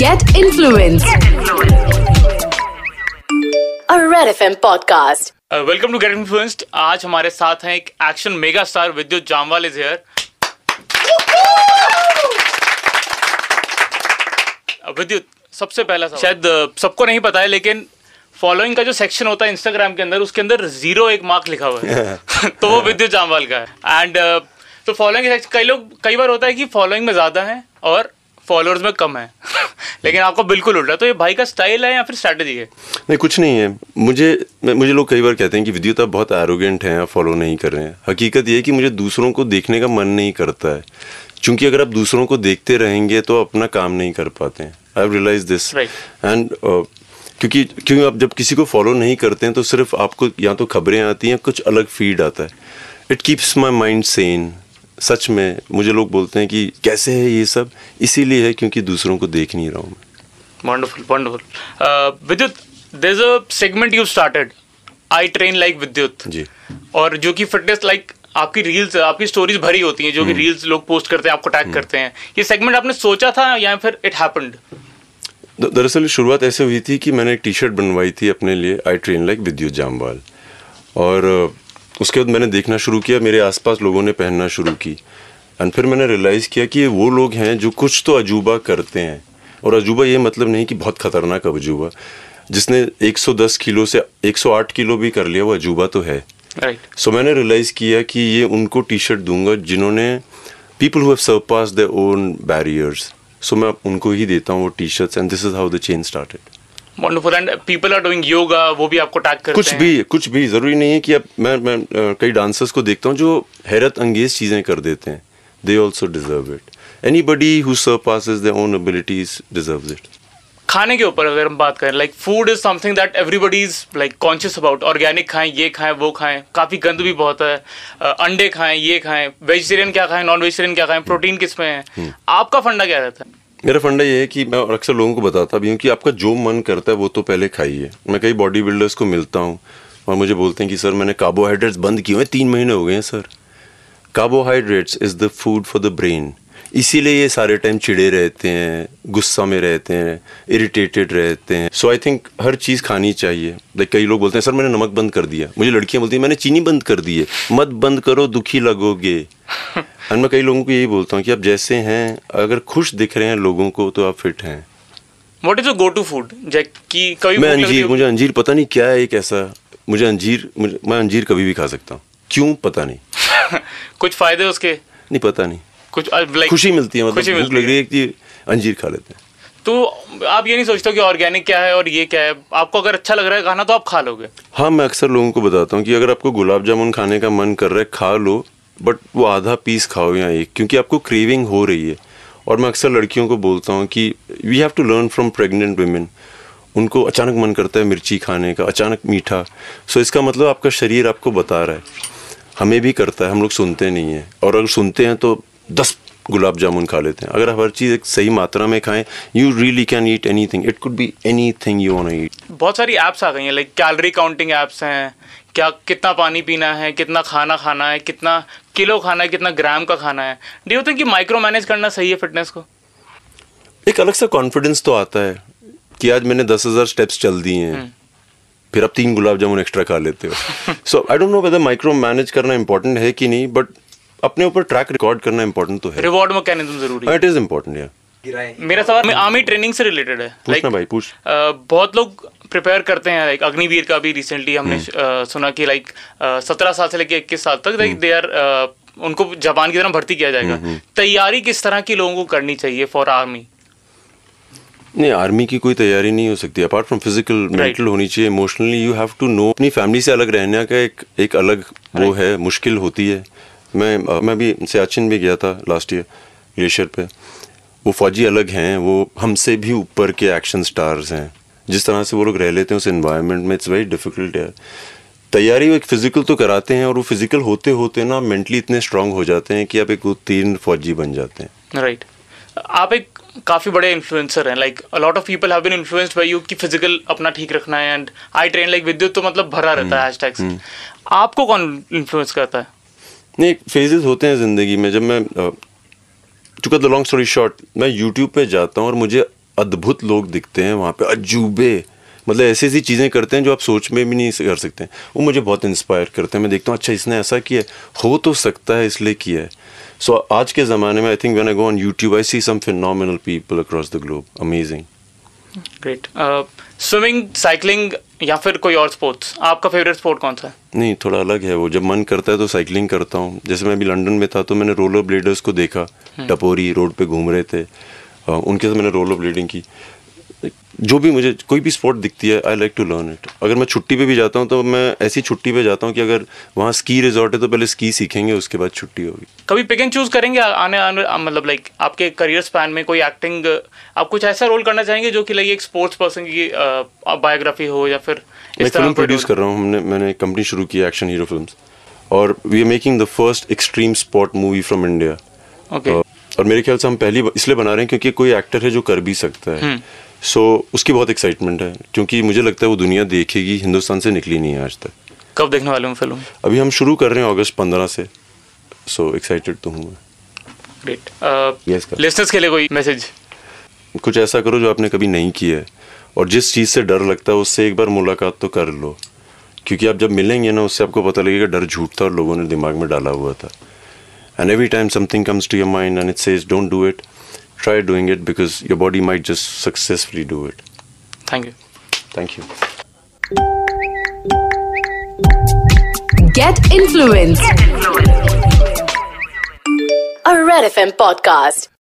Get influenced. A Red FM podcast. Welcome to get influenced आज हमारे साथ हैं एक एक्शन मेगा स्टार विद्युत जामवाल इज़ हियर विद्युत सबसे पहला सवाल। शायद uh, सबको नहीं पता है लेकिन फॉलोइंग का जो सेक्शन होता है इंस्टाग्राम के अंदर उसके अंदर ज़ीरो एक मार्क लिखा हुआ है। तो वो विद्युत जामवाल का है। एंड तो फॉलोइंग कई लोग कई बार होता है कि फॉलोइंग में ज़्यादा है और फॉलोअर्स में कम है। लेकिन आपको बिल्कुल उल्टा। तो ये भाई का स्टाइल है या फिर स्ट्रैटेजी है? नहीं कुछ नहीं है। मुझे मुझे लोग कई बार कहते हैं कि विद्युत आप बहुत एरोगेंट हैं आप फॉलो नहीं कर रहे हैं। हकीकत ये है कि मुझे दूसरों को देखने का मन नहीं करता है। क्योंकि अगर आप दूसरों को देखते रहेंगे तो अपना काम नहीं कर पाते हैं। I have realise this and क्योंकि क्योंकि आप जब किसी को फॉलो नहीं करते हैं तो सिर्फ़ आपको या तो खबरें आती हैं कुछ अलग फ़ीड आता है। It keeps my mind sane सच में मुझे लोग बोलते हैं कि कैसे है ये सब? इसीलिए है क्योंकि दूसरों को देख नहीं रहा हूँ मैं। Wonderful wonderful Vidyut there is a segment you started I train like Vidyut. जी। और जो कि फिटनेस लाइक आपकी रील्स आपकी स्टोरीज भरी होती हैं जो कि रील्स हम्म। लोग पोस्ट करते हैं आपको टैग हम्म। करते हैं। ये सेगमेंट आपने सोचा था या फिर इट हैपेंड दरअसल शुरुआत ऐसे हुई थी कि मैंने एक टी शर्ट बनवाई थी अपने लिए आई ट्रेन लाइक विद्युत जामवाल। और उसके बाद मैंने देखना शुरू किया मेरे आसपास लोगों ने पहनना शुरू की। एंड फिर मैंने रियलाइज़ किया कि ये वो लोग हैं जो कुछ तो अजूबा करते हैं। और अजूबा ये मतलब नहीं कि बहुत ख़तरनाक अजूबा। जिसने 110 किलो से 108 किलो भी कर लिया वो अजूबा तो है। So right. so, मैंने रियलाइज़ किया कि ये उनको टी शर्ट दूँगा जिन्होंने people who have surpass their own barriers so मैं उनको ही देता हूँ वो T shirts and this is how the change started wonderful and people are doing yoga वो भी आपको टैग करते कुछ हैं। भी कुछ भी ज़रूरी नहीं है कि अब मैं मैं कई डांसर्स को देखता हूँ जो हैरत अंगेज चीज़ें कर देते हैं। They also deserve it anybody who surpasses their own abilities deserves it खाने के ऊपर अगर हम बात करें like food is something that everybody is like conscious about organic खाएँ ये खाएँ वो खाएँ। काफ़ी गंद भी बहुत है। अंडे खाएँ ये खाएँ। वेजिटेरियन क्या खाएँ नॉन वेजिटेरियन क्या खाएँ? प्रोटीन किसमें है? हम्म। आपका फंडा क्या रहता है? मेरा फंडा ये है कि मैं अक्सर लोगों को बताता भी हूँ कि आपका जो मन करता है वो तो पहले खाइए। मैं कई बॉडी बिल्डर्स को मिलता हूँ और मुझे बोलते हैं कि, सर, मैंने कार्बोहाइड्रेट्स बंद किए हुए तीन महीने हो गए हैं, sir. Carbohydrates is the food for the brain इसीलिए ये सारे टाइम चिड़े रहते हैं, गुस्सा में रहते हैं इरिटेटेड रहते हैं। सो आई थिंक हर चीज़ खानी चाहिए। लाइक कई लोग बोलते हैं, सर, मैंने नमक बंद कर दिया। मुझे लड़कियाँ बोलती हैं, मैंने चीनी बंद कर दी है। मत बंद करो, दुखी लगोगे। एंड मैं कई लोगों को यही बोलता हूँ कि आप जैसे हैं अगर खुश दिख रहे हैं लोगों को तो आप फिट हैं। What is a go to food कभी मैं अंजीर मुझे अंजीर पता नहीं क्या है एक ऐसा। मुझे अंजीर मुझे मैं अंजीर कभी भी खा सकता हूँ। क्यों? पता नहीं। कुछ फ़ायदे उसके? नहीं पता नहीं। कुछ like, खुशी मिलती है मतलब भूख लग रही है। कि अंजीर खा लेते हैं। तो आप ये नहीं सोचते कि ऑर्गेनिक क्या है और ये क्या है? आपको अगर अच्छा लग रहा है खाना तो आप खा लोगे। हाँ मैं अक्सर लोगों को बताता हूँ कि अगर आपको गुलाब जामुन खाने का मन कर रहा है खा लो। बट वो आधा पीस खाओ या एक, क्योंकि आपको क्रेविंग हो रही है। और मैं अक्सर लड़कियों को बोलता हूँ कि we have to learn from pregnant women उनको अचानक मन करता है मिर्ची खाने का, अचानक मीठा। सो इसका मतलब आपका शरीर आपको बता रहा है। हमें भी करता है, हम लोग सुनते नहीं हैं। और अगर सुनते हैं तो दस गुलाब जामुन खा लेते हैं। अगर हर चीज़ एक सही मात्रा में खाएँ you really can eat anything it could be anything you want eat बहुत सारी ऐप्स आ गई हैं लाइक कैलोरी काउंटिंग ऐप्स हैं क्या कितना पानी पीना है कितना खाना खाना है कितना किलो खाना है कितना ग्राम का खाना है। डू यू थिंक कि माइक्रो मैनेज करना सही है फिटनेस को? एक अलग सा कॉन्फिडेंस तो आता है कि आज मैंने दस हज़ार स्टेप्स चल दिए हैं हम्म। फिर आप तीन गुलाब जामुन एक्स्ट्रा खा लेते हो। So I don't know whether micro manage करना इंपॉर्टेंट है कि नहीं बट अपने ऊपर ट्रैक रिकॉर्ड करना इंपॉर्टेंट तो है। रिवॉर्ड मैकेनिज्म ज़रूरी है। इट इज़ इंपॉर्टेंट या मेरा सवाल आर्मी ट्रेनिंग से रिलेटेड है। लाइक like, भाई पूछ। बहुत लोग प्रिपेयर करते हैं लाइक अग्निवीर का भी रिसेंटली हमने हम्म। सुना कि लाइक सत्रह साल से लेकर इक्कीस साल तक लाइक दे आर उनको जापान की तरह भर्ती किया जाएगा। हम्म, हम्म। तैयारी किस तरह की लोगों को करनी चाहिए फॉर आर्मी नहीं आर्मी की कोई तैयारी नहीं हो सकती। अपार्ट फ्रॉम फ़िज़िकल मेंटल होनी चाहिए emotionally you have to know अपनी फैमिली से अलग रहने का एक एक अलग वो है मुश्किल होती है। मैं मैं भी सियाचिन भी गया था लास्ट ईयर ग्लेशियर पे। वो फौजी अलग हैं वो हमसे भी ऊपर के एक्शन स्टार्स हैं। जिस तरह से वो लोग रह लेते हैं उस इन्वायरमेंट में इट्स वेरी डिफ़िकल्ट है तैयारी वो एक फ़िज़िकल तो कराते हैं और वो फ़िज़िकल होते होते ना मेंटली इतने स्ट्रांग हो जाते हैं कि आप एक तीन फौजी बन जाते हैं। Right right. आप एक काफ़ी बड़े इन्फ्लुएंसर हैं like a lot of people have been influenced by you कि फ़िज़िकल अपना ठीक रखना है एंड आई ट्रेन लाइक विद्युत तो मतलब भरा रहता है हैशटैग से हम्म। आपको कौन इन्फ्लुएंस करता है? नहीं फेजेस होते हैं ज़िंदगी में जब मैं चूँकि द लॉन्ग स्टोरी शॉर्ट मैं यूट्यूब पे जाता हूँ और मुझे अद्भुत लोग दिखते हैं वहाँ पे अजूबे। मतलब ऐसी ऐसी चीज़ें करते हैं जो आप सोच में भी नहीं कर सकते। वो मुझे बहुत इंस्पायर करते हैं। मैं देखता हूँ अच्छा इसने ऐसा किया हो। तो सकता है इसलिए किया है। सो so, आज के ज़माने में I think when I go on YouTube I see some phenomenal people across the globe amazing great swimming cycling या फिर कोई और स्पोर्ट्स? आपका फेवरेट स्पोर्ट कौन सा है? नहीं थोड़ा अलग है वो। जब मन करता है तो साइकिलिंग करता हूँ। जैसे मैं अभी लंदन में था तो मैंने रोलर ब्लेडर्स को देखा। हम्म। टपोरी रोड पे घूम रहे थे। उनके साथ मैंने रोलर ब्लेडिंग की। जो भी मुझे कोई भी स्पोर्ट दिखती है I like to learn it अगर मैं छुट्टी पे भी जाता हूँ तो मैं ऐसी छुट्टी पे जाता हूँ कि अगर वहाँ स्की रिजॉर्ट है तो पहले स्की सीखेंगे उसके बाद छुट्टी होगी। कभी पिक एंड चूज़ करेंगे आने आने मतलब लाइक आपके करियर स्पैन में कोई एक्टिंग आप कुछ ऐसा रोल करना चाहेंगे जो कि लाइक एक स्पोर्ट्स पर्सन की बायोग्राफी हो या फिर मैं फ़िल्म प्रोड्यूस कर रहा हूँ हमने मैंने कंपनी शुरू की एक्शन हीरो फ़िल्म और we are making the first extreme sport movie from India okay और मेरे ख्याल से हम पहली इसलिए बना रहे हैं क्योंकि कोई एक्टर है जो कर भी सकता है। हम्म। सो so, उसकी बहुत एक्साइटमेंट है क्योंकि मुझे लगता है वो दुनिया देखेगी हिंदुस्तान से निकली नहीं है आज तक। कब देखने वाले हूँ फ़िल्म? अभी हम शुरू कर रहे हैं अगस्त पंद्रह से। सो एक्साइटेड तो हूँ मैं। Great sir. लिसनर्स के लिए कोई मैसेज कुछ ऐसा करो जो आपने कभी नहीं किया है। और जिस चीज़ से डर लगता है उससे एक बार मुलाकात तो कर लो। क्योंकि आप जब मिलेंगे ना उससे आपको पता लगेगा डर झूठ था और लोगों ने दिमाग में डाला हुआ था। And every time something comes to your mind and it says don't do it try doing it because your body might just successfully do it. Thank you. Thank you. Get influence. Get influence. A Red FM podcast.